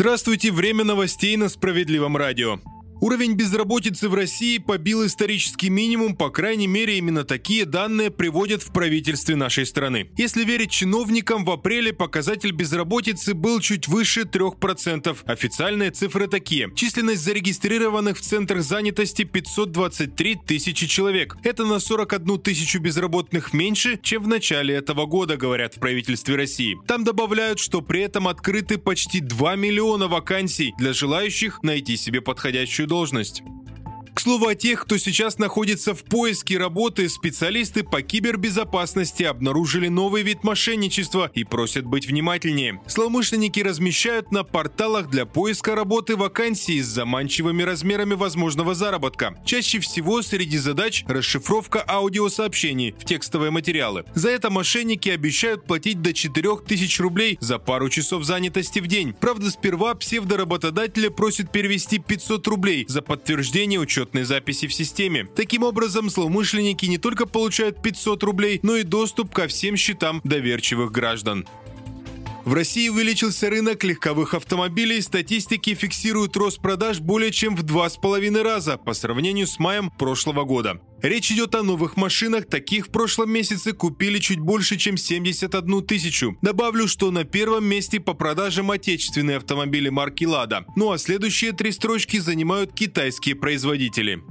Здравствуйте, время новостей на Справедливом радио. Уровень безработицы в России побил исторический минимум, по крайней мере, именно такие данные приводят в правительстве нашей страны. Если верить чиновникам, в апреле показатель безработицы был чуть выше 3%. Официальные цифры такие. Численность зарегистрированных в центрах занятости 523 тысячи человек. Это на 41 тысячу безработных меньше, чем в начале этого года, говорят в правительстве России. Там добавляют, что при этом открыты почти 2 миллиона вакансий для желающих найти себе подходящую должность. К слову о тех, кто сейчас находится в поиске работы, специалисты по кибербезопасности обнаружили новый вид мошенничества и просят быть внимательнее. Злоумышленники размещают на порталах для поиска работы вакансии с заманчивыми размерами возможного заработка. Чаще всего среди задач расшифровка аудиосообщений в текстовые материалы. За это мошенники обещают платить до 4000 рублей за пару часов занятости в день. Правда, сперва псевдоработодателя просят перевести 500 рублей за подтверждение учета учетной записи в системе. Таким образом, злоумышленники не только получают 500 рублей, но и доступ ко всем счетам доверчивых граждан. В России увеличился рынок легковых автомобилей. Статистики фиксируют рост продаж более чем в два с половиной раза по сравнению с маем прошлого года. Речь идет о новых машинах. Таких в прошлом месяце купили чуть больше, чем 71 тысячу. Добавлю, что на первом месте по продажам отечественные автомобили марки «Лада». Ну а следующие три строчки занимают китайские производители.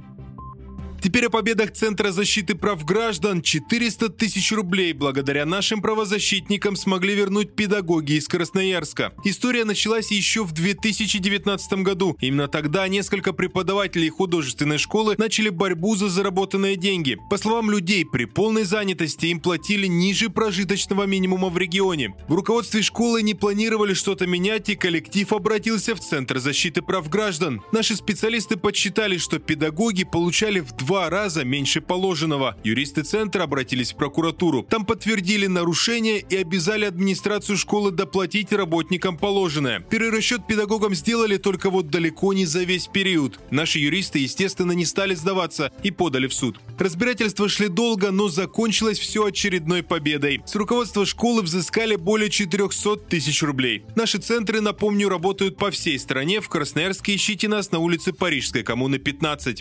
Теперь о победах Центра защиты прав граждан 400 тысяч рублей благодаря нашим правозащитникам смогли вернуть педагоги из Красноярска. История началась еще в 2019 году. Именно тогда несколько преподавателей художественной школы начали борьбу за заработанные деньги. По словам людей, при полной занятости им платили ниже прожиточного минимума в регионе. В руководстве школы не планировали что-то менять, и коллектив обратился в Центр защиты прав граждан. Наши специалисты подсчитали, что педагоги получали в два раза меньше положенного. Юристы центра обратились в прокуратуру. Там подтвердили нарушение и обязали администрацию школы доплатить работникам положенное. Перерасчет педагогам сделали только вот далеко не за весь период. Наши юристы, естественно, не стали сдаваться и подали в суд. Разбирательства шли долго, но закончилось все очередной победой. С руководства школы взыскали более 400 тысяч рублей. Наши центры, напомню, работают по всей стране. В Красноярске ищите нас на улице Парижской коммуны 15.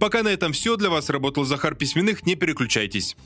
Пока на этом все. Для вас работал Захар Письменных. Не переключайтесь.